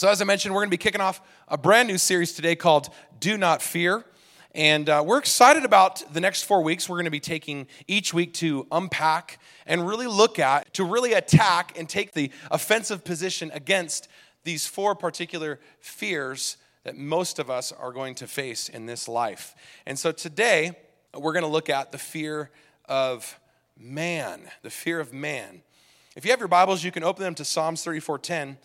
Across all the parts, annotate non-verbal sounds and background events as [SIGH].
So, as I mentioned, we're going to be kicking off a brand new series today called Do Not Fear. And uh, we're excited about the next four weeks. We're going to be taking each week to unpack and really look at, to really attack and take the offensive position against these four particular fears that most of us are going to face in this life. And so today, we're going to look at the fear of man, the fear of man. If you have your Bibles, you can open them to Psalms 34:10.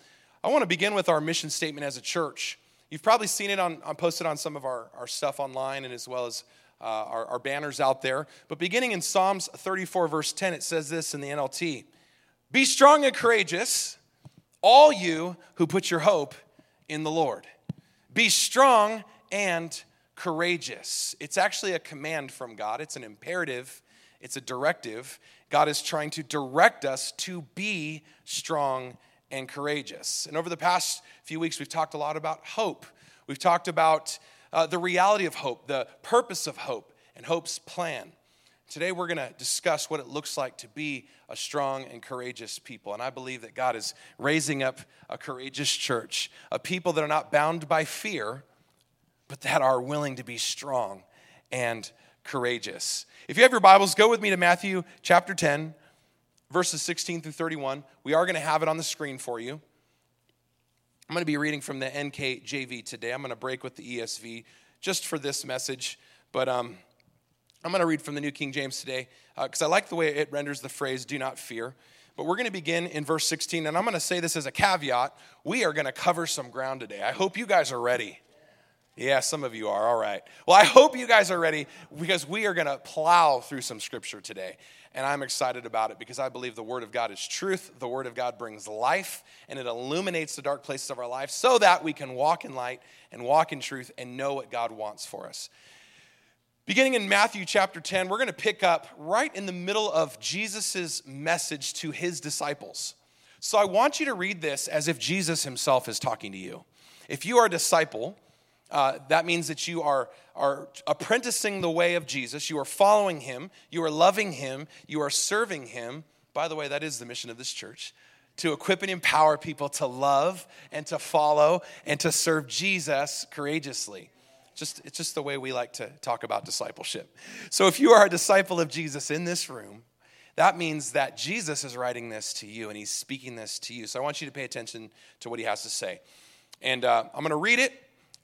I want to begin with our mission statement as a church. You've probably seen it on, on posted on some of our, our stuff online and as well as uh, our, our banners out there. But beginning in Psalms 34, verse 10, it says this in the NLT Be strong and courageous, all you who put your hope in the Lord. Be strong and courageous. It's actually a command from God, it's an imperative, it's a directive. God is trying to direct us to be strong and courageous. And over the past few weeks, we've talked a lot about hope. We've talked about uh, the reality of hope, the purpose of hope, and hope's plan. Today, we're going to discuss what it looks like to be a strong and courageous people. And I believe that God is raising up a courageous church, a people that are not bound by fear, but that are willing to be strong and courageous. If you have your Bibles, go with me to Matthew chapter 10, verses 16 through 31. We are going to have it on the screen for you. I'm going to be reading from the NKJV today. I'm going to break with the ESV just for this message, but um, I'm going to read from the New King James today because uh, I like the way it renders the phrase, do not fear. But we're going to begin in verse 16, and I'm going to say this as a caveat. We are going to cover some ground today. I hope you guys are ready. Yeah, some of you are. All right. Well, I hope you guys are ready because we are going to plow through some scripture today. And I'm excited about it because I believe the Word of God is truth. The Word of God brings life and it illuminates the dark places of our life so that we can walk in light and walk in truth and know what God wants for us. Beginning in Matthew chapter 10, we're going to pick up right in the middle of Jesus' message to his disciples. So I want you to read this as if Jesus himself is talking to you. If you are a disciple, uh, that means that you are, are apprenticing the way of Jesus. You are following him. You are loving him. You are serving him. By the way, that is the mission of this church to equip and empower people to love and to follow and to serve Jesus courageously. Just, it's just the way we like to talk about discipleship. So if you are a disciple of Jesus in this room, that means that Jesus is writing this to you and he's speaking this to you. So I want you to pay attention to what he has to say. And uh, I'm going to read it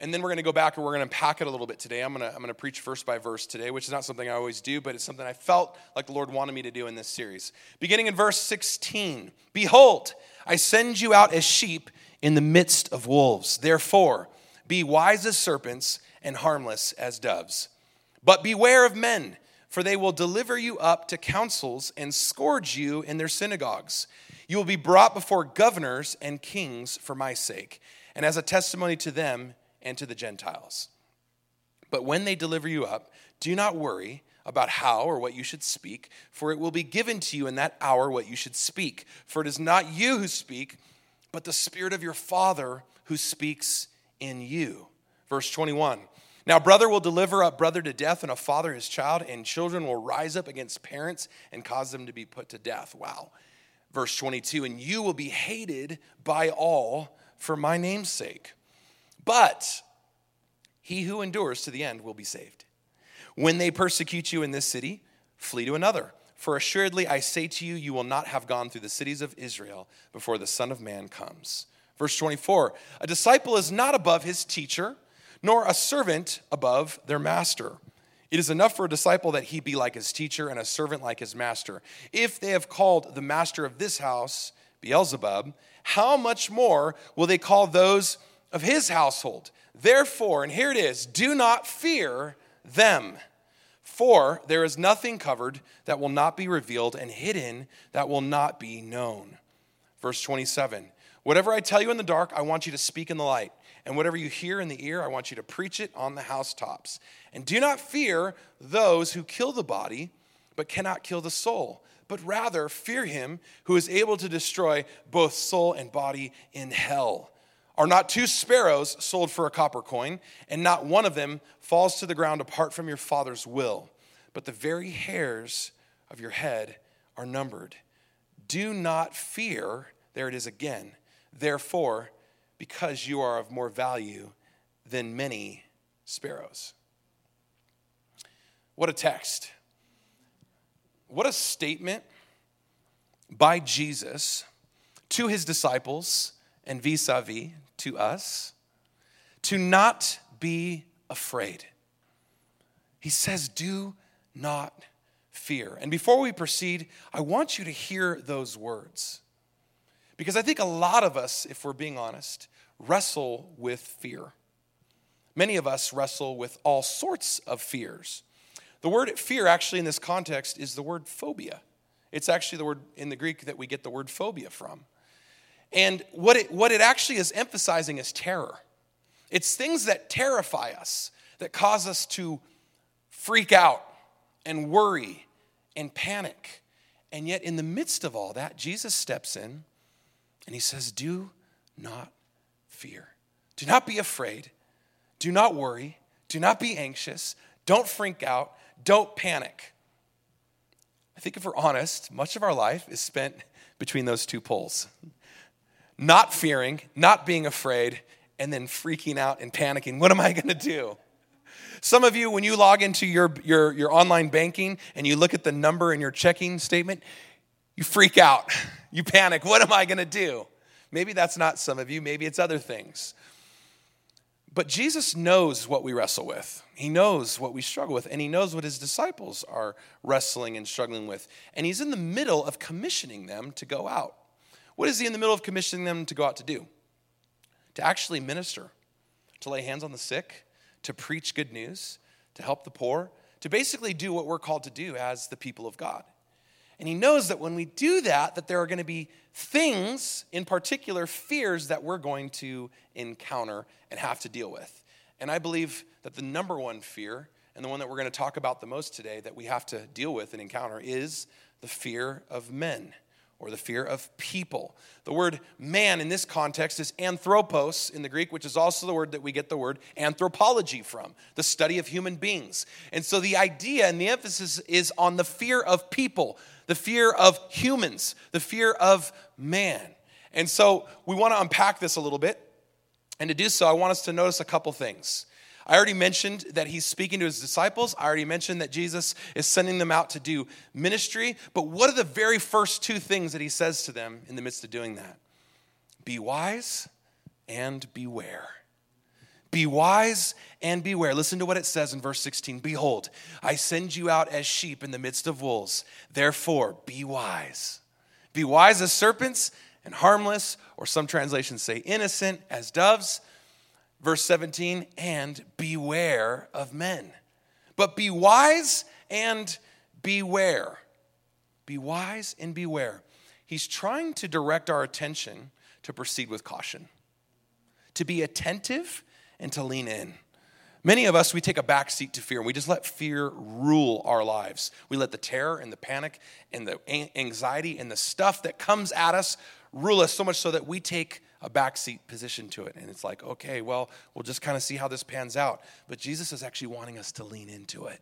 and then we're going to go back and we're going to unpack it a little bit today. I'm going to, I'm going to preach verse by verse today, which is not something I always do, but it's something I felt like the Lord wanted me to do in this series. Beginning in verse 16 Behold, I send you out as sheep in the midst of wolves. Therefore, be wise as serpents and harmless as doves. But beware of men, for they will deliver you up to councils and scourge you in their synagogues. You will be brought before governors and kings for my sake, and as a testimony to them, and to the Gentiles. But when they deliver you up, do not worry about how or what you should speak, for it will be given to you in that hour what you should speak. For it is not you who speak, but the Spirit of your Father who speaks in you. Verse 21. Now, brother will deliver up brother to death, and a father his child, and children will rise up against parents and cause them to be put to death. Wow. Verse 22 And you will be hated by all for my name's sake. But he who endures to the end will be saved. When they persecute you in this city, flee to another. For assuredly I say to you, you will not have gone through the cities of Israel before the Son of Man comes. Verse 24 A disciple is not above his teacher, nor a servant above their master. It is enough for a disciple that he be like his teacher and a servant like his master. If they have called the master of this house Beelzebub, how much more will they call those of his household. Therefore, and here it is do not fear them. For there is nothing covered that will not be revealed, and hidden that will not be known. Verse 27 Whatever I tell you in the dark, I want you to speak in the light. And whatever you hear in the ear, I want you to preach it on the housetops. And do not fear those who kill the body, but cannot kill the soul, but rather fear him who is able to destroy both soul and body in hell. Are not two sparrows sold for a copper coin, and not one of them falls to the ground apart from your Father's will? But the very hairs of your head are numbered. Do not fear, there it is again. Therefore, because you are of more value than many sparrows. What a text. What a statement by Jesus to his disciples and vis a vis to us to not be afraid. He says, Do not fear. And before we proceed, I want you to hear those words. Because I think a lot of us, if we're being honest, wrestle with fear. Many of us wrestle with all sorts of fears. The word fear, actually, in this context, is the word phobia. It's actually the word in the Greek that we get the word phobia from. And what it, what it actually is emphasizing is terror. It's things that terrify us, that cause us to freak out and worry and panic. And yet, in the midst of all that, Jesus steps in and he says, Do not fear. Do not be afraid. Do not worry. Do not be anxious. Don't freak out. Don't panic. I think if we're honest, much of our life is spent [LAUGHS] between those two poles not fearing, not being afraid, and then freaking out and panicking. What am I going to do? Some of you, when you log into your, your, your online banking and you look at the number in your checking statement, you freak out. [LAUGHS] You panic. What am I going to do? Maybe that's not some of you, maybe it's other things. But Jesus knows what we wrestle with. He knows what we struggle with, and he knows what his disciples are wrestling and struggling with. And he's in the middle of commissioning them to go out. What is he in the middle of commissioning them to go out to do? To actually minister, to lay hands on the sick, to preach good news, to help the poor, to basically do what we're called to do as the people of God. And he knows that when we do that, that there are going to be things, in particular fears that we're going to encounter and have to deal with. And I believe that the number one fear, and the one that we're going to talk about the most today, that we have to deal with and encounter is the fear of men or the fear of people. The word man in this context is anthropos in the Greek, which is also the word that we get the word anthropology from, the study of human beings. And so the idea and the emphasis is on the fear of people, the fear of humans, the fear of man. And so we want to unpack this a little bit. And to do so, I want us to notice a couple things. I already mentioned that he's speaking to his disciples. I already mentioned that Jesus is sending them out to do ministry. But what are the very first two things that he says to them in the midst of doing that? Be wise and beware. Be wise and beware. Listen to what it says in verse 16 Behold, I send you out as sheep in the midst of wolves. Therefore, be wise. Be wise as serpents and harmless, or some translations say innocent as doves. Verse 17, and beware of men. But be wise and beware. Be wise and beware. He's trying to direct our attention to proceed with caution, to be attentive and to lean in. Many of us, we take a backseat to fear and we just let fear rule our lives. We let the terror and the panic and the anxiety and the stuff that comes at us rule us so much so that we take a backseat position to it. And it's like, okay, well, we'll just kind of see how this pans out. But Jesus is actually wanting us to lean into it.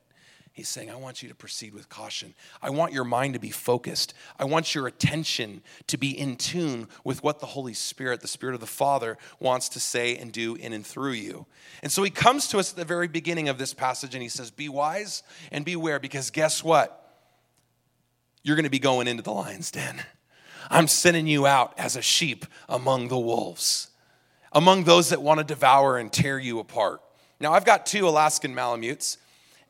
He's saying, I want you to proceed with caution. I want your mind to be focused. I want your attention to be in tune with what the Holy Spirit, the Spirit of the Father, wants to say and do in and through you. And so he comes to us at the very beginning of this passage and he says, Be wise and beware, because guess what? You're going to be going into the lion's den. I'm sending you out as a sheep among the wolves, among those that want to devour and tear you apart. Now, I've got two Alaskan Malamutes,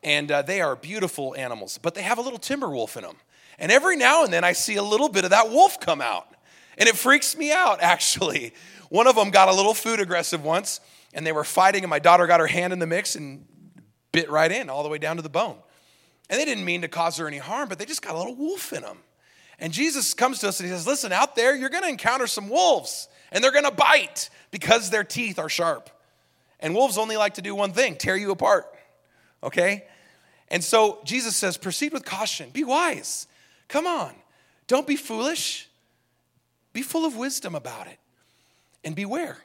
and uh, they are beautiful animals, but they have a little timber wolf in them. And every now and then I see a little bit of that wolf come out. And it freaks me out, [LAUGHS] actually. One of them got a little food aggressive once, and they were fighting, and my daughter got her hand in the mix and bit right in, all the way down to the bone. And they didn't mean to cause her any harm, but they just got a little wolf in them. And Jesus comes to us and he says, Listen, out there, you're going to encounter some wolves, and they're going to bite because their teeth are sharp. And wolves only like to do one thing tear you apart. Okay? And so Jesus says, Proceed with caution, be wise. Come on, don't be foolish. Be full of wisdom about it. And beware.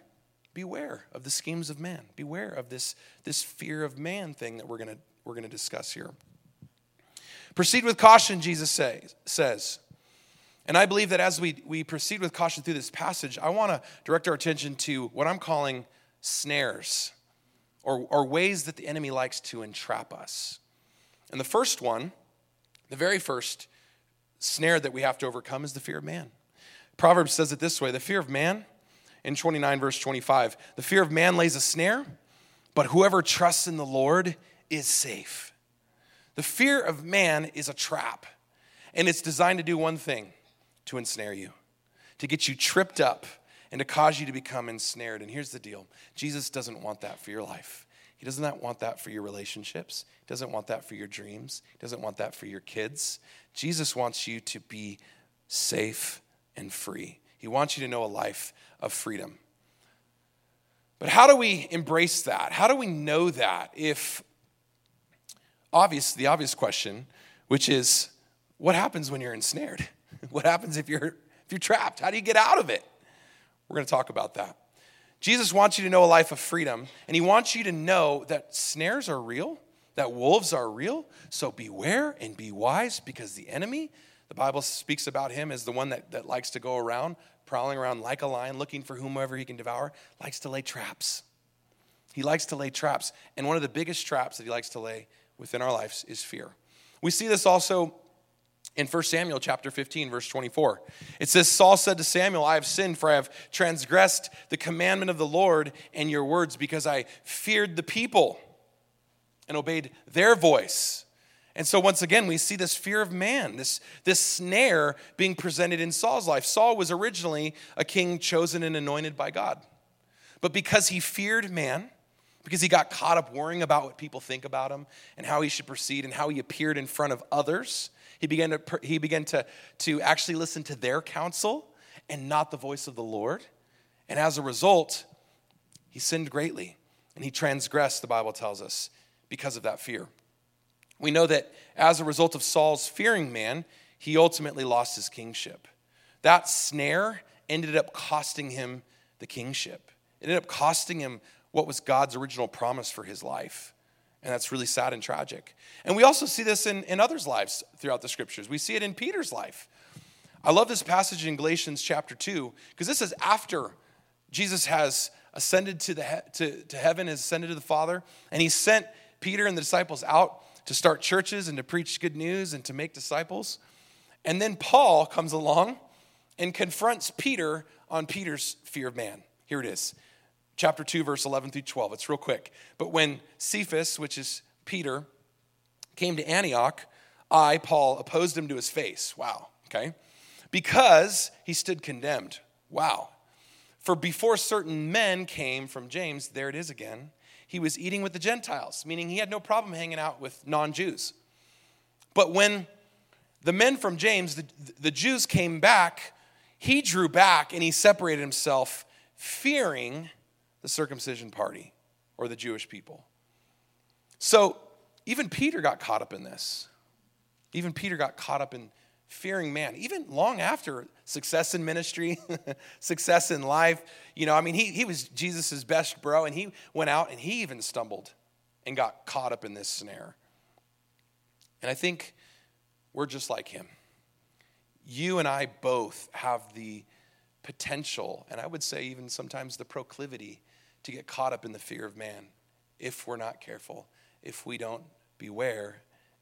Beware of the schemes of man. Beware of this, this fear of man thing that we're going we're going to discuss here. Proceed with caution, Jesus say, says. And I believe that as we, we proceed with caution through this passage, I want to direct our attention to what I'm calling snares or, or ways that the enemy likes to entrap us. And the first one, the very first snare that we have to overcome is the fear of man. Proverbs says it this way the fear of man, in 29, verse 25, the fear of man lays a snare, but whoever trusts in the Lord is safe. The fear of man is a trap, and it's designed to do one thing to ensnare you, to get you tripped up, and to cause you to become ensnared. And here's the deal Jesus doesn't want that for your life. He does not want that for your relationships. He doesn't want that for your dreams. He doesn't want that for your kids. Jesus wants you to be safe and free. He wants you to know a life of freedom. But how do we embrace that? How do we know that if obvious the obvious question, which is what happens when you're ensnared? [LAUGHS] What happens if you're if you're trapped? How do you get out of it? We're going to talk about that. Jesus wants you to know a life of freedom, and he wants you to know that snares are real, that wolves are real. So beware and be wise because the enemy, the Bible speaks about him as the one that, that likes to go around, prowling around like a lion, looking for whomever he can devour, likes to lay traps. He likes to lay traps. And one of the biggest traps that he likes to lay within our lives is fear. We see this also in 1 Samuel chapter 15 verse 24. It says Saul said to Samuel, I have sinned for I have transgressed the commandment of the Lord and your words because I feared the people and obeyed their voice. And so once again we see this fear of man, this this snare being presented in Saul's life. Saul was originally a king chosen and anointed by God. But because he feared man, because he got caught up worrying about what people think about him and how he should proceed and how he appeared in front of others, he began to, he began to, to actually listen to their counsel and not the voice of the Lord. And as a result, he sinned greatly and he transgressed, the Bible tells us, because of that fear. We know that as a result of Saul's fearing man, he ultimately lost his kingship. That snare ended up costing him the kingship. It ended up costing him what was God's original promise for his life. And that's really sad and tragic. And we also see this in, in others' lives throughout the scriptures. We see it in Peter's life. I love this passage in Galatians chapter 2, because this is after Jesus has ascended to, the, to, to heaven, has ascended to the Father, and he sent Peter and the disciples out to start churches and to preach good news and to make disciples. And then Paul comes along and confronts Peter on Peter's fear of man. Here it is chapter 2, verse 11 through 12. It's real quick. But when Cephas, which is Peter, came to Antioch, I, Paul, opposed him to his face. Wow, okay? Because he stood condemned. Wow. For before certain men came from James, there it is again, he was eating with the Gentiles, meaning he had no problem hanging out with non Jews. But when the men from James, the, the Jews came back, he drew back and he separated himself, fearing the circumcision party or the Jewish people. So even Peter got caught up in this. Even Peter got caught up in fearing man, even long after success in ministry, [LAUGHS] success in life. You know, I mean, he, he was Jesus' best bro, and he went out and he even stumbled and got caught up in this snare. And I think we're just like him. You and I both have the potential, and I would say even sometimes the proclivity to get caught up in the fear of man if we're not careful, if we don't beware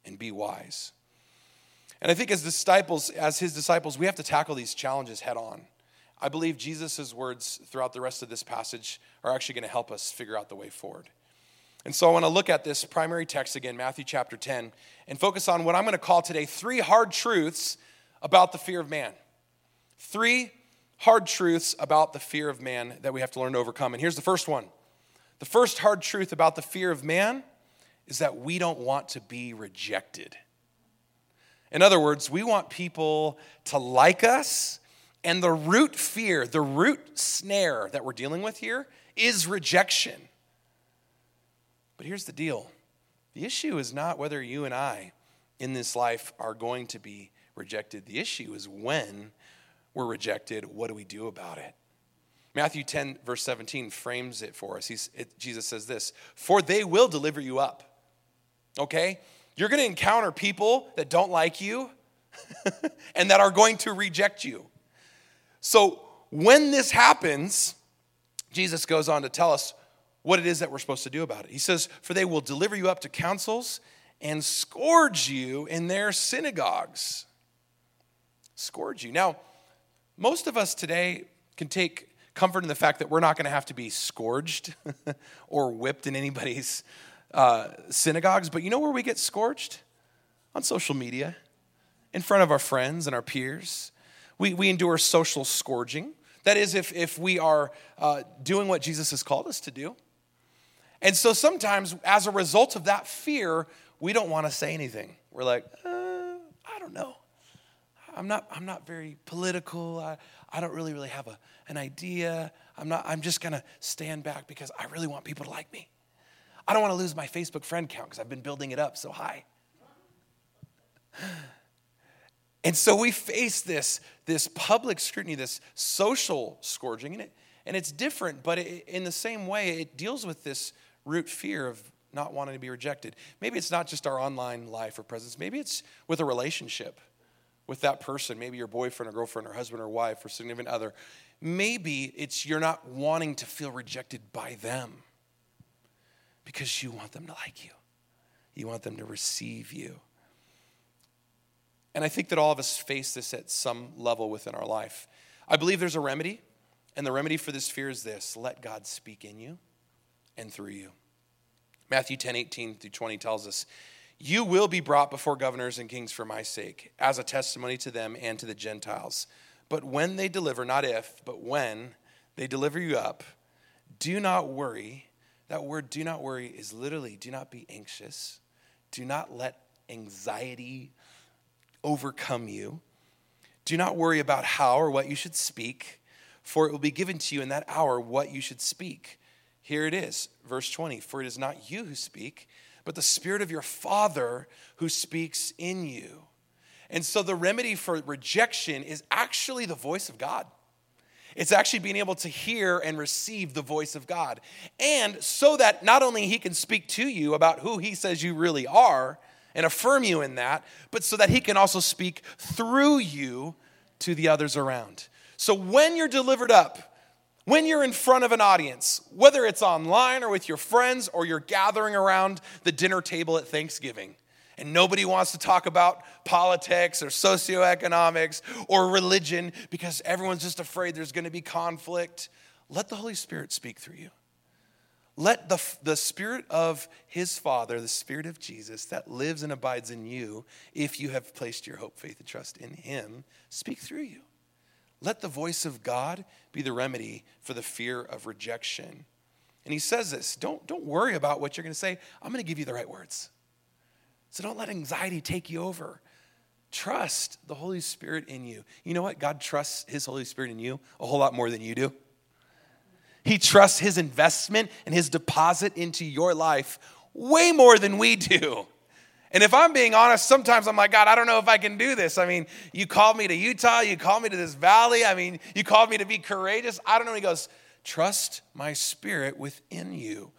and be wise. And I think as disciples, as his disciples, we have to tackle these challenges head on. I believe Jesus' words throughout the rest of this passage are actually going to help us figure out the way forward. And so I want to look at this primary text again, Matthew chapter 10, and focus on what I'm going to call today three hard truths about the fear of man. Three hard truths about the fear of man that we have to learn to overcome. And here's the first one the first hard truth about the fear of man is that we don't want to be rejected. In other words, we want people to like us, and the root fear, the root snare that we're dealing with here is rejection. But here's the deal the issue is not whether you and I in this life are going to be rejected, the issue is when we're rejected, what do we do about it? Matthew 10, verse 17, frames it for us. It, Jesus says this For they will deliver you up. Okay? You're going to encounter people that don't like you, [LAUGHS] and that are going to reject you. So when this happens, Jesus goes on to tell us what it is that we're supposed to do about it. He says, For they will deliver you up to councils and scourge you in their synagogues. Scourge you. Now, most of us today can take comfort in the fact that we're not going to have to be scourged [LAUGHS] or whipped in anybody's uh, synagogues, but you know where we get scourged? On social media, in front of our friends and our peers. We, we endure social scourging. That is, if, if we are uh, doing what Jesus has called us to do. And so sometimes, as a result of that fear, we don't want to say anything. We're like, uh, I don't know. I'm not, I'm not very political. I, I don't really, really have a, an idea. I'm, not, I'm just going to stand back because I really want people to like me. I don't want to lose my Facebook friend count because I've been building it up so high. [SIGHS] And so we face this, this public scrutiny, this social scourging, and, it, and it's different, but it, in the same way, it deals with this root fear of not wanting to be rejected. Maybe it's not just our online life or presence, maybe it's with a relationship with that person, maybe your boyfriend or girlfriend or husband or wife or significant other. Maybe it's you're not wanting to feel rejected by them because you want them to like you, you want them to receive you. And I think that all of us face this at some level within our life. I believe there's a remedy, and the remedy for this fear is this let God speak in you and through you. Matthew 10 18 through 20 tells us, You will be brought before governors and kings for my sake, as a testimony to them and to the Gentiles. But when they deliver, not if, but when they deliver you up, do not worry. That word, do not worry, is literally do not be anxious. Do not let anxiety overcome you. Do not worry about how or what you should speak, for it will be given to you in that hour what you should speak. Here it is, verse 20 For it is not you who speak, but the Spirit of your Father who speaks in you. And so the remedy for rejection is actually the voice of God. It's actually being able to hear and receive the voice of God. And so that not only He can speak to you about who He says you really are and affirm you in that, but so that He can also speak through you to the others around. So when you're delivered up, when you're in front of an audience, whether it's online or with your friends or you're gathering around the dinner table at Thanksgiving, and nobody wants to talk about politics or socioeconomics or religion because everyone's just afraid there's going to be conflict, let the Holy Spirit speak through you. Let the, the Spirit of His Father, the Spirit of Jesus that lives and abides in you, if you have placed your hope, faith, and trust in Him, speak through you. Let the voice of God be the remedy for the fear of rejection. And he says this don't, don't worry about what you're going to say. I'm going to give you the right words. So don't let anxiety take you over. Trust the Holy Spirit in you. You know what? God trusts his Holy Spirit in you a whole lot more than you do. He trusts his investment and his deposit into your life way more than we do. And if I'm being honest, sometimes I'm like, God, I don't know if I can do this. I mean, you called me to Utah, you called me to this valley. I mean, you called me to be courageous. I don't know. He goes, Trust my spirit within you.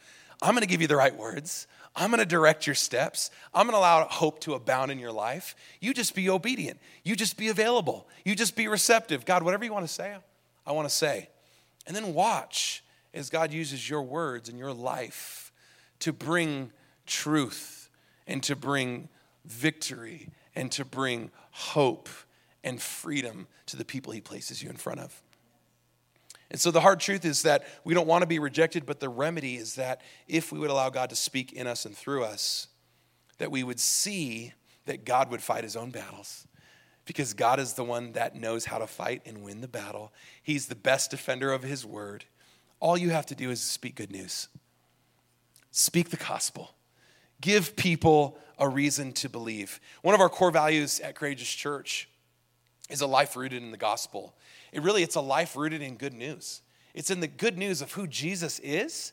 I'm going to give you the right words. I'm going to direct your steps. I'm going to allow hope to abound in your life. You just be obedient. You just be available. You just be receptive. God, whatever you want to say, I want to say. And then watch as God uses your words and your life to bring truth and to bring victory and to bring hope and freedom to the people he places you in front of. And so the hard truth is that we don't want to be rejected, but the remedy is that if we would allow God to speak in us and through us, that we would see that God would fight his own battles. Because God is the one that knows how to fight and win the battle. He's the best defender of his word. All you have to do is speak good news. Speak the gospel give people a reason to believe. One of our core values at Courageous Church is a life rooted in the gospel. It really it's a life rooted in good news. It's in the good news of who Jesus is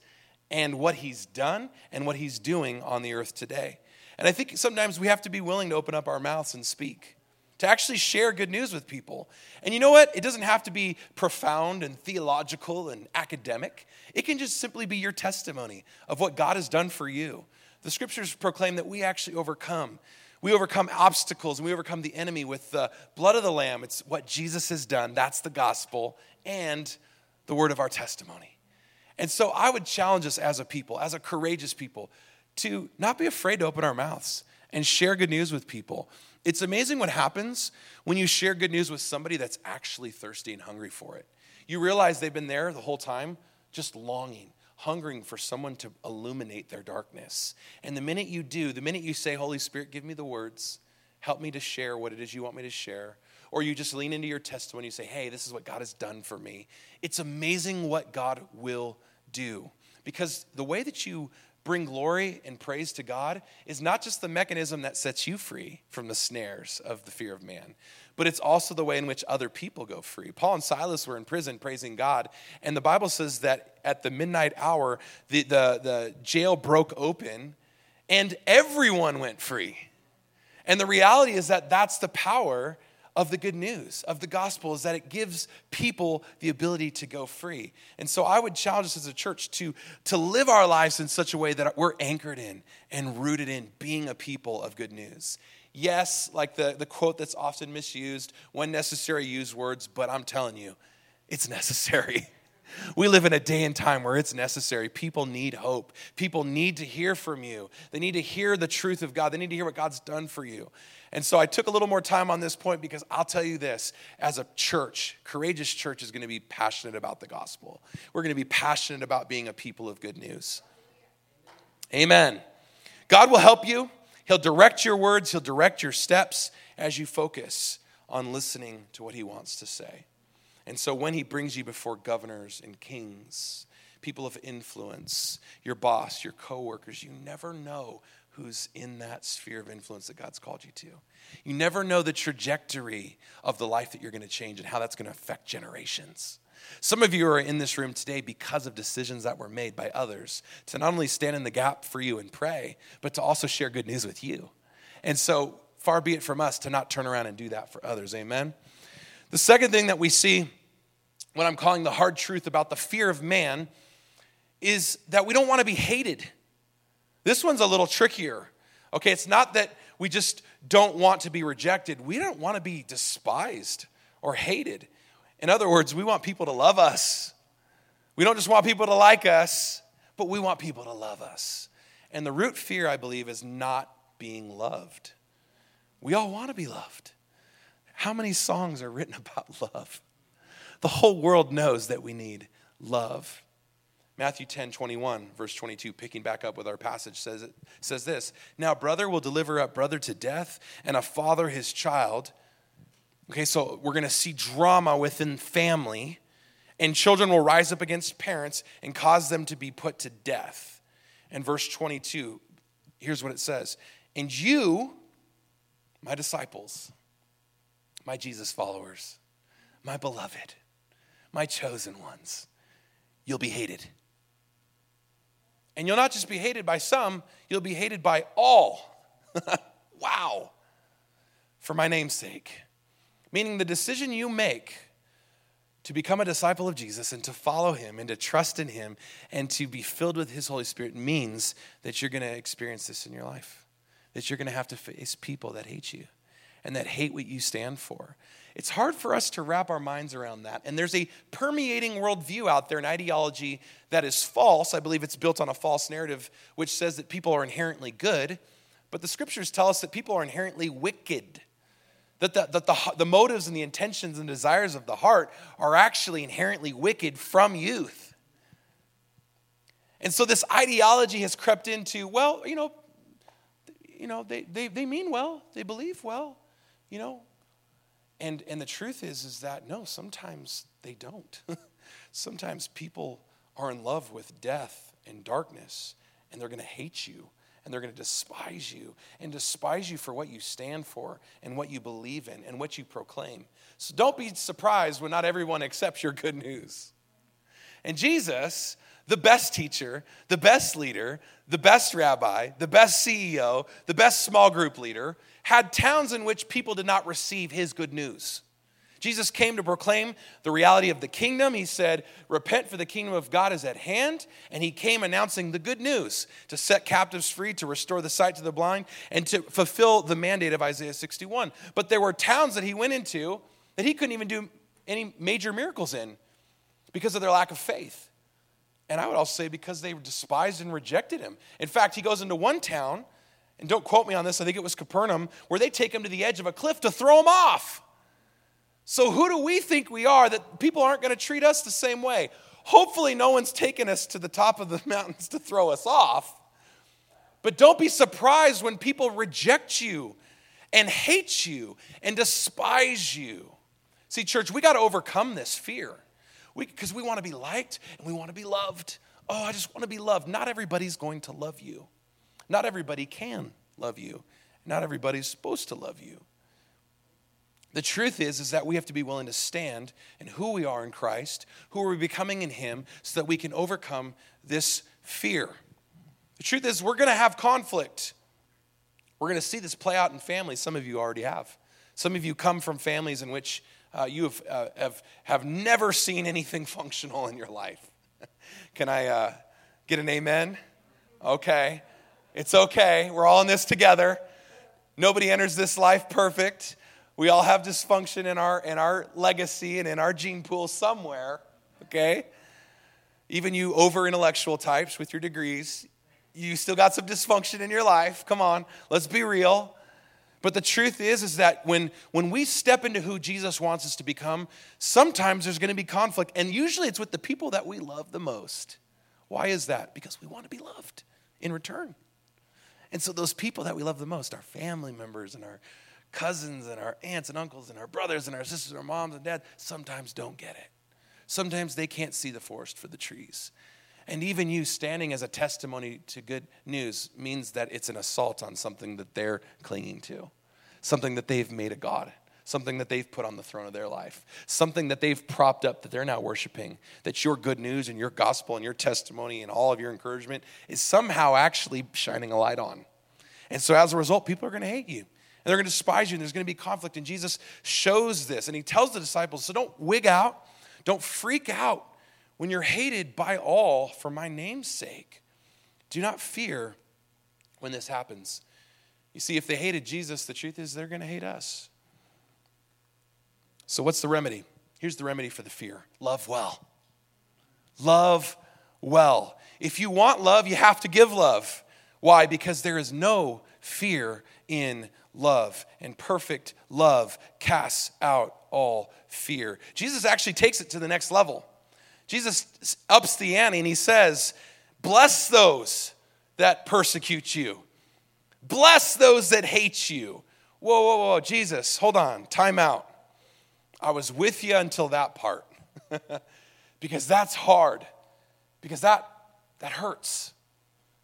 and what he's done and what he's doing on the earth today. And I think sometimes we have to be willing to open up our mouths and speak, to actually share good news with people. And you know what? It doesn't have to be profound and theological and academic. It can just simply be your testimony of what God has done for you, the scriptures proclaim that we actually overcome We overcome obstacles and we overcome the enemy with the blood of the Lamb. It's what Jesus has done. That's the gospel and the word of our testimony. And so I would challenge us as a people, as a courageous people, to not be afraid to open our mouths and share good news with people. It's amazing what happens when you share good news with somebody that's actually thirsty and hungry for it. You realize they've been there the whole time, just longing, hungering for someone to illuminate their darkness. And the minute you do, the minute you say, Holy Spirit, give me the words, help me to share what it is you want me to share, or you just lean into your testimony and say, Hey, this is what God has done for me. It's amazing what God will do. Because the way that you bring glory and praise to God is not just the mechanism that sets you free from the snares of the fear of man, but it's also the way in which other people go free. Paul and Silas were in prison praising God, and the Bible says that at the midnight hour, the, the, the jail broke open and everyone went free. And the reality is that that's the power of the good news of the gospel is that it gives people the ability to go free. And so i would challenge us as a church to to live our lives in such a way that we're anchored in and rooted in being a people of good news. Yes like the, the quote that's often misused when necessary use words but i'm telling you it's necessary [LAUGHS] We live in a day and time where it's necessary. People need hope. People need to hear from you. They need to hear the truth of God. They need to hear what God's done for you. And so I took a little more time on this point because I'll tell you this as a church, Courageous Church is going to be passionate about the gospel. We're going to be passionate about being a people of good news. Amen. God will help you. He'll direct your words, He'll direct your steps as you focus on listening to what He wants to say. And so when He brings you before governors and kings, people of influence, your boss, your coworkers, you never know who's in that sphere of influence that God's called you to. You never know the trajectory of the life that you're going to change and how that's going to affect generations. Some of you are in this room today because of decisions that were made by others to not only stand in the gap for you and pray, but to also share good news with you. And so, far be it from us to not turn around and do that for others. Amen. The second thing that we see, what I'm calling the hard truth about the fear of man, is that we don't want to be hated. This one's a little trickier. Okay, it's not that we just don't want to be rejected, we don't want to be despised or hated. In other words, we want people to love us. We don't just want people to like us, but we want people to love us. And the root fear, I believe, is not being loved. We all want to be loved. How many songs are written [LAUGHS] about love? The whole world knows that we need love. Matthew 10, 21, verse 22, picking back up with our passage, says, says this Now, brother will deliver up brother to death, and a father his child. Okay, so we're going to see drama within family, and children will rise up against parents and cause them to be put to death. And verse 22, here's what it says And you, my disciples, my Jesus followers, my beloved, my chosen ones, you'll be hated and you'll not just be hated by some, you'll be hated by all. [LAUGHS] wow. For my name's sake. Meaning the decision you make to become a disciple of Jesus and to follow him and to trust in him and to be filled with his Holy Spirit means that you're going to experience this in your life. That you're going to have to face people that hate you and that hate what you stand for. It's hard for us to wrap our minds around that. And there's a permeating worldview out there, an ideology that is false. I believe it's built on a false narrative which says that people are inherently good. But the scriptures tell us that people are inherently wicked. That, the, that the, the motives and the intentions and desires of the heart are actually inherently wicked from youth. And so this ideology has crept into, well, you know, you know, they, they, they mean well, they believe well, you know, and, and the truth is, is that no, sometimes they don't. [LAUGHS] sometimes people are in love with death and darkness, and they're going to hate you, and they're going to despise you, and despise you for what you stand for, and what you believe in, and what you proclaim. So don't be surprised when not everyone accepts your good news. And Jesus, the best teacher, the best leader, the best rabbi, the best CEO, the best small group leader, had towns in which people did not receive his good news. Jesus came to proclaim the reality of the kingdom. He said, Repent, for the kingdom of God is at hand. And he came announcing the good news to set captives free, to restore the sight to the blind, and to fulfill the mandate of Isaiah 61. But there were towns that he went into that he couldn't even do any major miracles in because of their lack of faith. And I would also say because they despised and rejected him. In fact, he goes into one town, and don't quote me on this, I think it was Capernaum, where they take him to the edge of a cliff to throw him off. So, who do we think we are that people aren't going to treat us the same way? Hopefully, no one's taken us to the top of the [LAUGHS] mountains to throw us off. But don't be surprised when people reject you and hate you and despise you. See, church, we got to overcome this fear because we, we want to be liked and we want to be loved. Oh, I just want to be loved. Not everybody's going to love you. Not everybody can love you. Not everybody's supposed to love you. The truth is, is that we have to be willing to stand in who we are in Christ, who are we becoming in Him, so that we can overcome this fear. The truth is, we're going to have conflict. We're going to see this play out in families. Some of you already have. Some of you come from families in which uh, you have, uh, have, have never seen anything [LAUGHS] functional in your life. [LAUGHS] Can I uh, get an amen? Okay. It's okay. We're all in this together. Nobody enters this life perfect. We all have dysfunction in our, in our legacy and in our gene pool somewhere, okay? Even you over intellectual types with your degrees, you still got some dysfunction in your life. Come on, let's be real. But the truth is, is that when, when we step into who Jesus wants us to become, sometimes there's going to be conflict. And usually it's with the people that we love the most. Why is that? Because we want to be loved in return. And so those people that we love the most, our family members and our cousins and our aunts and uncles and our brothers and our sisters and our moms and dads sometimes don't get it. Sometimes they can't see the forest for the trees. And even you standing as a testimony to good news means that it's an assault on something that they're clinging to, something that they've made a God, something that they've put on the throne of their life, something that they've propped up that they're now worshiping. That your good news and your gospel and your testimony and all of your encouragement is somehow actually shining a light on. And so as a result, people are going to hate you. And they're going to despise you, and there's going to be conflict. And Jesus shows this, and he tells the disciples, so don't wig out, don't freak out when you're hated by all for my name's sake. Do not fear when this happens. You see, if they hated Jesus, the truth is they're going to hate us. So, what's the remedy? Here's the remedy for the fear love well. Love well. If you want love, you have to give love. Why? Because there is no fear in love, and perfect love casts out all fear. Jesus actually takes it to the next level. Jesus ups the ante and he says, Bless those that persecute you, bless those that hate you. Whoa, whoa, whoa, Jesus, hold on, time out. I was with you until that part [LAUGHS] because that's hard, because that, that hurts.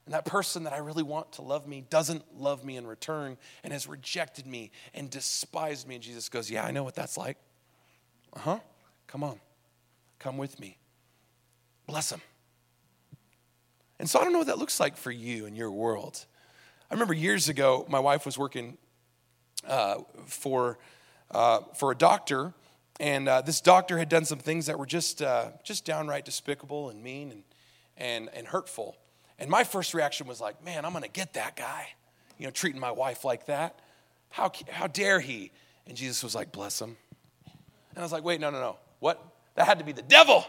And that person that I really want to love me doesn't love me in return and has rejected me and despised me. And Jesus goes, Yeah, I know what that's like. Uh huh. Come on. Come with me. Bless them. And so I don't know what that looks like for you in your world. I remember years ago, my wife was working uh, for, uh, for a doctor, and uh, this doctor had done some things that were just, uh, just downright despicable and mean and, and, and hurtful. And my first reaction was like, man, I'm going to get that guy, you know, treating my wife like that. How, how dare he? And Jesus was like, bless him. And I was like, wait, no, no, no. What? That had to be the devil.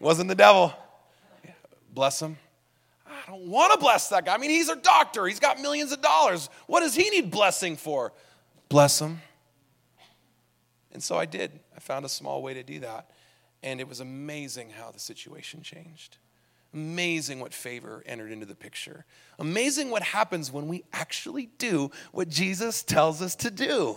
Wasn't the devil. Bless him. I don't want to bless that guy. I mean, he's a doctor, he's got millions of dollars. What does he need blessing for? Bless him. And so I did. I found a small way to do that. And it was amazing how the situation changed. Amazing what favor entered into the picture. Amazing what happens when we actually do what Jesus tells us to do.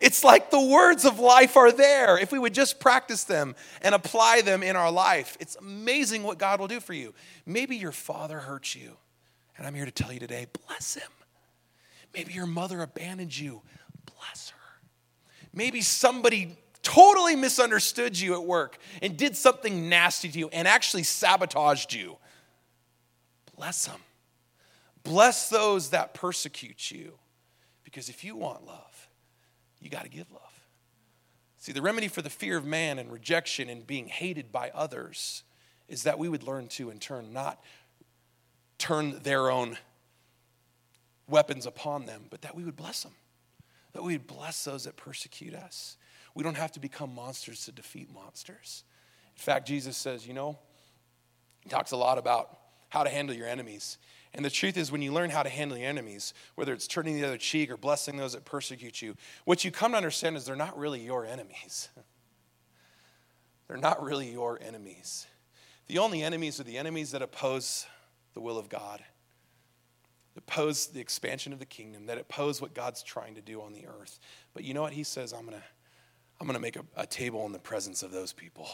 It's like the words of life are there if we would just practice them and apply them in our life. It's amazing what God will do for you. Maybe your father hurt you, and I'm here to tell you today bless him. Maybe your mother abandoned you, bless her. Maybe somebody totally misunderstood you at work and did something nasty to you and actually sabotaged you, bless them. Bless those that persecute you. Because if you want love, you got to give love. See, the remedy for the fear of man and rejection and being hated by others is that we would learn to, in turn, not turn their own weapons upon them, but that we would bless them, that we would bless those that persecute us. We don't have to become monsters to defeat monsters. In fact, Jesus says, you know, he talks a lot about how to handle your enemies. And the truth is, when you learn how to handle your enemies, whether it's turning the other cheek or blessing those that persecute you, what you come to understand is they're not really your enemies. [LAUGHS] they're not really your enemies. The only enemies are the enemies that oppose the will of God, that oppose the expansion of the kingdom, that oppose what God's trying to do on the earth. But you know what? He says, I'm going to I'm going to make a, a table in the presence of those people.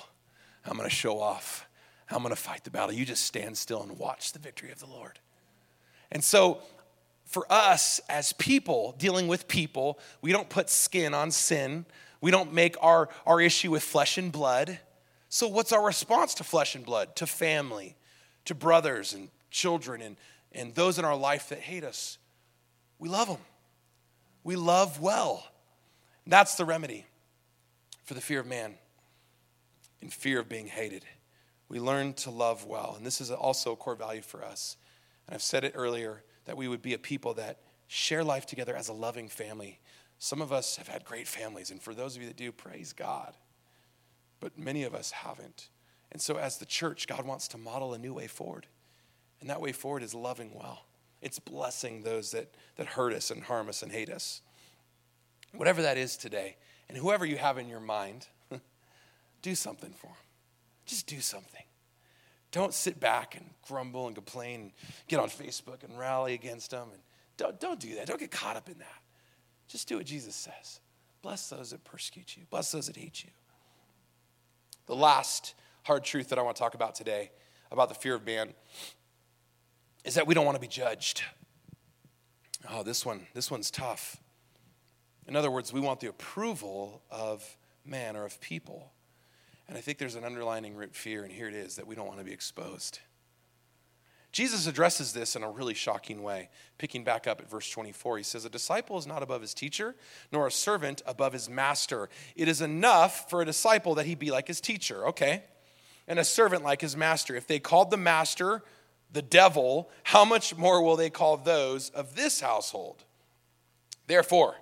I'm going to show off. I'm going to fight the battle. You just stand still and watch the victory of the Lord. And so, for us as people dealing with people, we don't put skin on sin. We don't make our, our issue with flesh and blood. So, what's our response to flesh and blood, to family, to brothers and children, and, and those in our life that hate us? We love them. We love well. That's the remedy for the fear of man and fear of being hated. We learn to love well. And this is also a core value for us. And I've said it earlier that we would be a people that share life together as a loving family. Some of us have had great families, and for those of you that do, praise God. But many of us haven't. And so, as the church, God wants to model a new way forward. And that way forward is loving well, it's blessing those that, that hurt us and harm us and hate us. Whatever that is today, and whoever you have in your mind, [LAUGHS] do something for them. Just do something. Don't sit back and grumble and complain, and get on Facebook and rally against them. And don't, don't do that. Don't get caught up in that. Just do what Jesus says. Bless those that persecute you, bless those that hate you. The last hard truth that I want to talk about today about the fear of man is that we don't want to be judged. Oh, this one, this one's tough. In other words, we want the approval of man or of people. And I think there's an underlining root fear, and here it is that we don't want to be exposed. Jesus addresses this in a really shocking way. Picking back up at verse 24, he says, A disciple is not above his teacher, nor a servant above his master. It is enough for a disciple that he be like his teacher, okay? And a servant like his master. If they called the master the devil, how much more will they call those of this household? Therefore,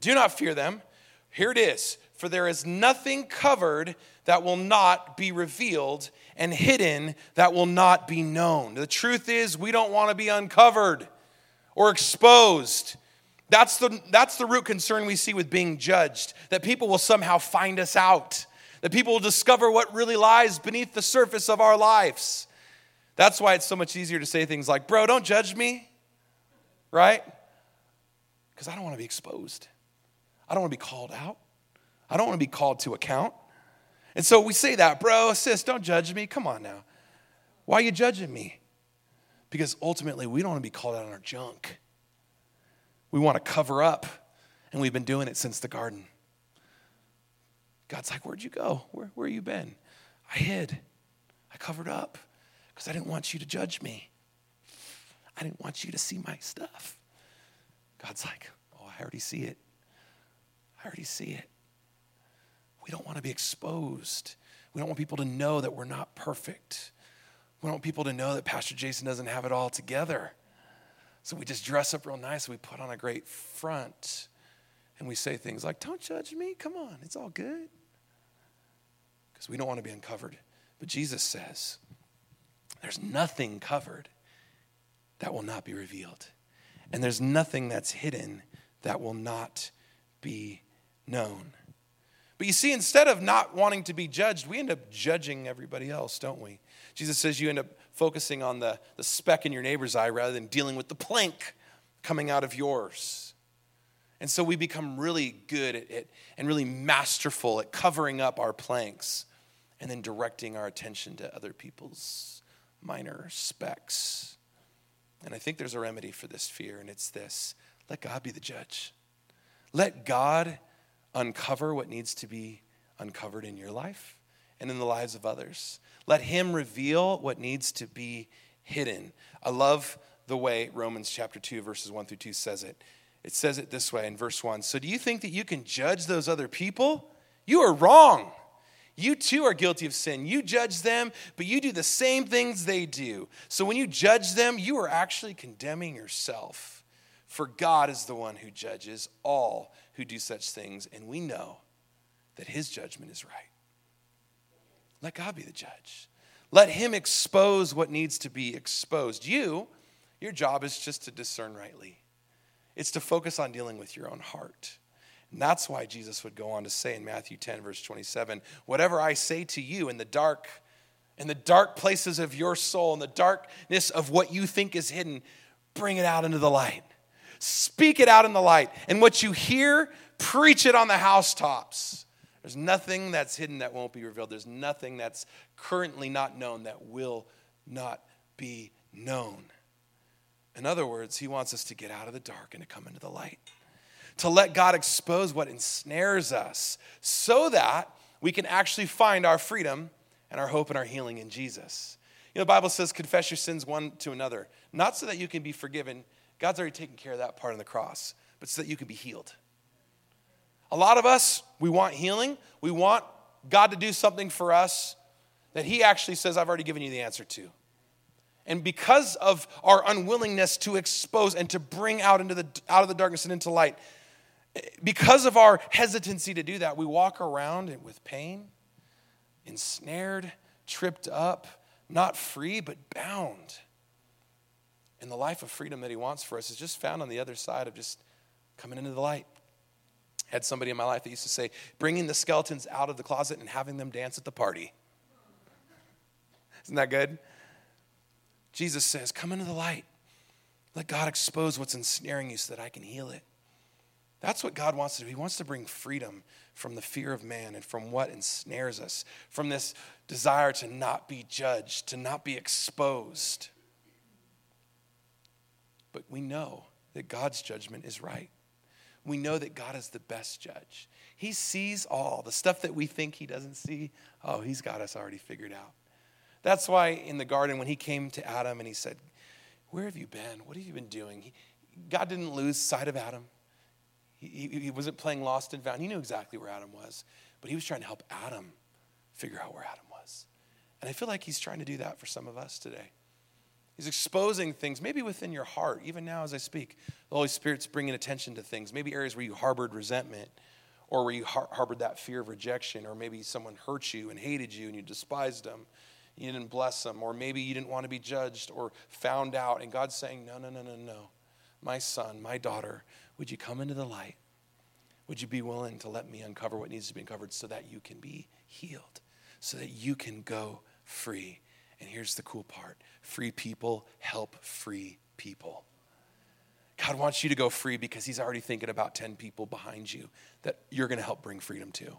do not fear them. Here it is For there is nothing covered that will not be revealed, and hidden that will not be known. The truth is, we don't want to be uncovered or exposed. That's the, that's the root concern we see with being judged that people will somehow find us out, that people will discover what really lies beneath the surface of our lives. That's why it's so much easier to say things like, Bro, don't judge me, right? Because I don't want to be exposed. I don't want to be called out. I don't want to be called to account. And so we say that, bro, sis, don't judge me. Come on now. Why are you judging me? Because ultimately, we don't want to be called out on our junk. We want to cover up, and we've been doing it since the garden. God's like, Where'd you go? Where, where you been? I hid. I covered up because I didn't want you to judge me. I didn't want you to see my stuff. God's like, Oh, I already see it. I already see it. We don't want to be exposed. We don't want people to know that we're not perfect. We don't want people to know that Pastor Jason doesn't have it all together. So we just dress up real nice. We put on a great front. And we say things like, Don't judge me. Come on, it's all good. Because we don't want to be uncovered. But Jesus says, There's nothing covered that will not be revealed. And there's nothing that's hidden that will not be known. But you see, instead of not wanting to be judged, we end up judging everybody else, don't we? Jesus says you end up focusing on the, the speck in your neighbor's eye rather than dealing with the plank coming out of yours. And so we become really good at it and really masterful at covering up our planks and then directing our attention to other people's minor specks. And I think there's a remedy for this fear, and it's this let God be the judge. Let God uncover what needs to be uncovered in your life and in the lives of others. Let Him reveal what needs to be hidden. I love the way Romans chapter 2, verses 1 through 2 says it. It says it this way in verse 1 So, do you think that you can judge those other people? You are wrong. You too are guilty of sin. You judge them, but you do the same things they do. So, when you judge them, you are actually condemning yourself. For God is the one who judges all who do such things, and we know that his judgment is right. Let God be the judge. Let him expose what needs to be exposed. You, your job is just to discern rightly, it's to focus on dealing with your own heart. And that's why Jesus would go on to say in Matthew 10, verse 27, whatever I say to you in the dark, in the dark places of your soul, in the darkness of what you think is hidden, bring it out into the light. Speak it out in the light. And what you hear, preach it on the housetops. There's nothing that's hidden that won't be revealed. There's nothing that's currently not known that will not be known. In other words, he wants us to get out of the dark and to come into the light, to let God expose what ensnares us so that we can actually find our freedom and our hope and our healing in Jesus. You know, the Bible says, confess your sins one to another, not so that you can be forgiven. God's already taken care of that part on the cross, but so that you can be healed. A lot of us, we want healing. We want God to do something for us that He actually says, I've already given you the answer to. And because of our unwillingness to expose and to bring out, into the, out of the darkness and into light, because of our hesitancy to do that, we walk around with pain, ensnared, tripped up, not free, but bound. And the life of freedom that He wants for us is just found on the other side of just coming into the light had somebody in my life that used to say, bringing the skeletons out of the closet and having them dance at the party. Isn't that good? Jesus says, Come into the light. Let God expose what's ensnaring you so that I can heal it. That's what God wants to do. He wants to bring freedom from the fear of man and from what ensnares us, from this desire to not be judged, to not be exposed. But we know that God's judgment is right we know that God is the best judge. He sees all the stuff that we think He doesn't see. Oh, He's got us already figured out. That's why in the garden, when He came to Adam and He said, Where have you been? What have you been doing? God didn't lose sight of Adam. He, he wasn't playing lost and found. He knew exactly where Adam was, but He was trying to help Adam figure out where Adam was. And I feel like He's trying to do that for some of us today. He's exposing things, maybe within your heart, even now as I speak. The Holy Spirit's bringing attention to things, maybe areas where you harbored resentment or where you har- harbored that fear of rejection, or maybe someone hurt you and hated you and you despised them. You didn't bless them, or maybe you didn't want to be judged or found out. And God's saying, No, no, no, no, no. My son, my daughter, would you come into the light? Would you be willing to let me uncover what needs to be uncovered so that you can be healed, so that you can go free? And here's the cool part free people help free people. God wants you to go free because He's already thinking about 10 people behind you that you're going to help bring freedom to.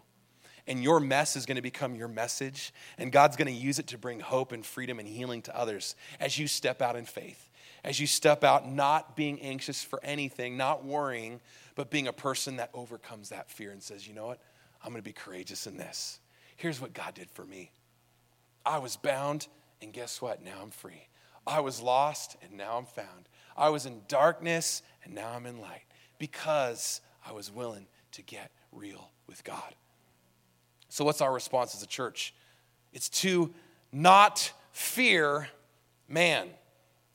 And your mess is going to become your message, and God's going to use it to bring hope and freedom and healing to others as you step out in faith, as you step out not being anxious for anything, not worrying, but being a person that overcomes that fear and says, you know what? I'm going to be courageous in this. Here's what God did for me I was bound and guess what? Now I'm free. I was lost and now I'm found. I was in darkness and now I'm in light because I was willing to get real with God. So, what's our response as a church? It's to not fear man.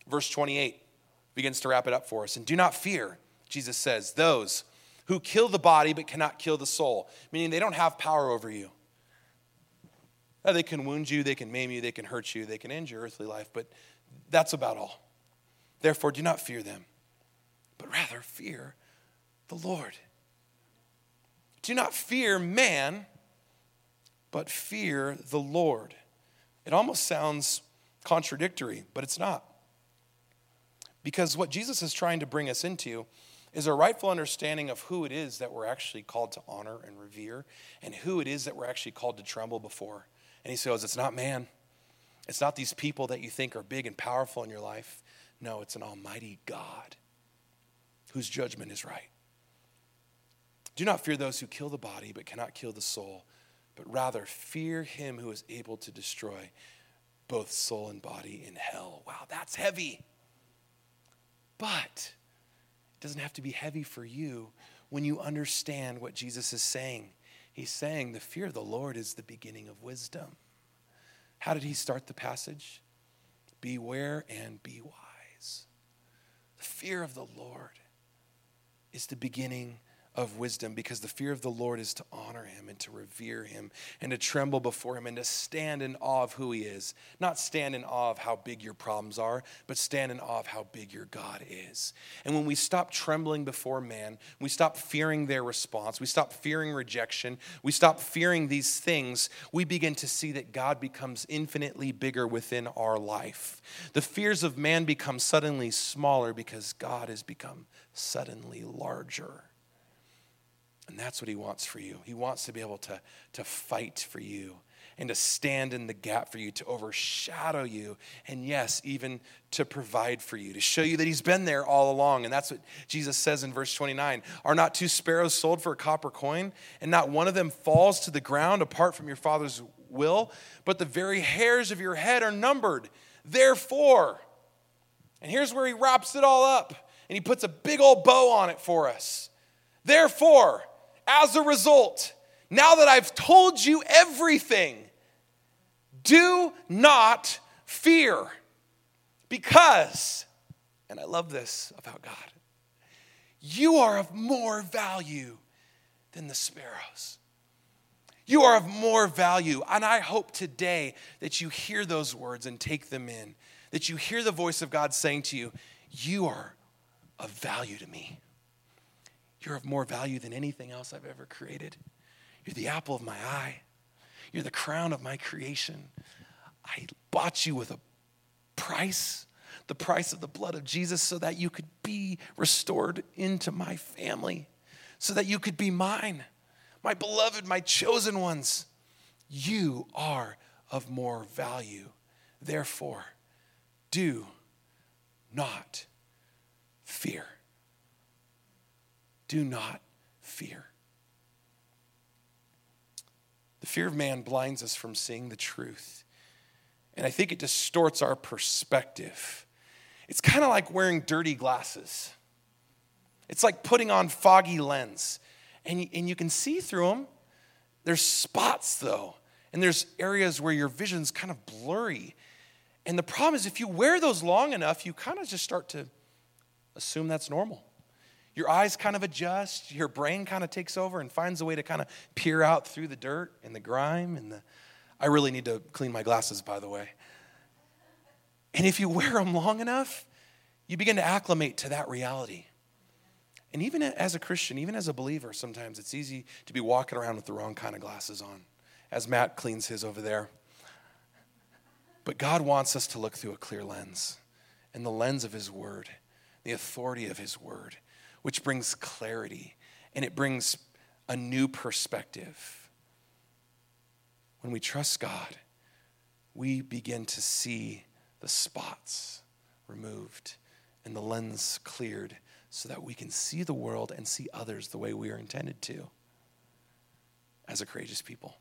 Verse 28 begins to wrap it up for us. And do not fear, Jesus says, those who kill the body but cannot kill the soul, meaning they don't have power over you. Uh, they can wound you, they can maim you, they can hurt you, they can end your earthly life, but that's about all. Therefore, do not fear them, but rather fear the Lord. Do not fear man, but fear the Lord. It almost sounds contradictory, but it's not. Because what Jesus is trying to bring us into is a rightful understanding of who it is that we're actually called to honor and revere, and who it is that we're actually called to tremble before. And he says, It's not man. It's not these people that you think are big and powerful in your life. No, it's an almighty God whose judgment is right. Do not fear those who kill the body but cannot kill the soul, but rather fear him who is able to destroy both soul and body in hell. Wow, that's heavy. But it doesn't have to be heavy for you when you understand what Jesus is saying. He's saying the fear of the Lord is the beginning of wisdom. How did he start the passage? Beware and be wise. The fear of the Lord is the beginning of wisdom because the fear of the Lord is to honor him and to revere him and to tremble before him and to stand in awe of who he is. Not stand in awe of how big your problems are, but stand in awe of how big your God is. And when we stop trembling before man, we stop fearing their response, we stop fearing rejection, we stop fearing these things, we begin to see that God becomes infinitely bigger within our life. The fears of man become suddenly smaller because God has become suddenly larger. And that's what he wants for you. He wants to be able to, to fight for you and to stand in the gap for you, to overshadow you, and yes, even to provide for you, to show you that He's been there all along. And that's what Jesus says in verse 29 Are not two sparrows sold for a copper coin, and not one of them falls to the ground apart from your Father's will? But the very hairs of your head are numbered. Therefore, and here's where He wraps it all up, and He puts a big old bow on it for us. Therefore, as a result, now that I've told you everything, do not fear. Because, and I love this about God, you are of more value than the sparrows. You are of more value. And I hope today that you hear those words and take them in, that you hear the voice of God saying to you, You are of value to me. You're of more value than anything else I've ever created. You're the apple of my eye. You're the crown of my creation. I bought you with a price, the price of the blood of Jesus, so that you could be restored into my family, so that you could be mine, my beloved, my chosen ones. You are of more value. Therefore, do not fear do not fear. The fear of man blinds us from seeing the truth. And I think it distorts our perspective. It's kind of like wearing dirty glasses. It's like putting on foggy lens. And and you can see through them. There's spots, though, and there's areas where your vision's kind of blurry. And the problem is, if you wear those long enough, you kind of just start to assume that's normal your eyes kind of adjust, your brain kind of takes over and finds a way to kind of peer out through the dirt and the grime and the. I really need to clean my glasses, by the way. And if you wear them long enough, you begin to acclimate to that reality. And even as a Christian, even as a believer, sometimes it's easy to be walking around with the wrong kind of glasses on, as Matt cleans his over there. But God wants us to look through a clear lens, and the lens of His Word, the authority of His Word which brings clarity and it brings a new perspective. When we trust God, we begin to see the spots removed and the lens cleared so that we can see the world and see others the way we are intended to as a courageous people.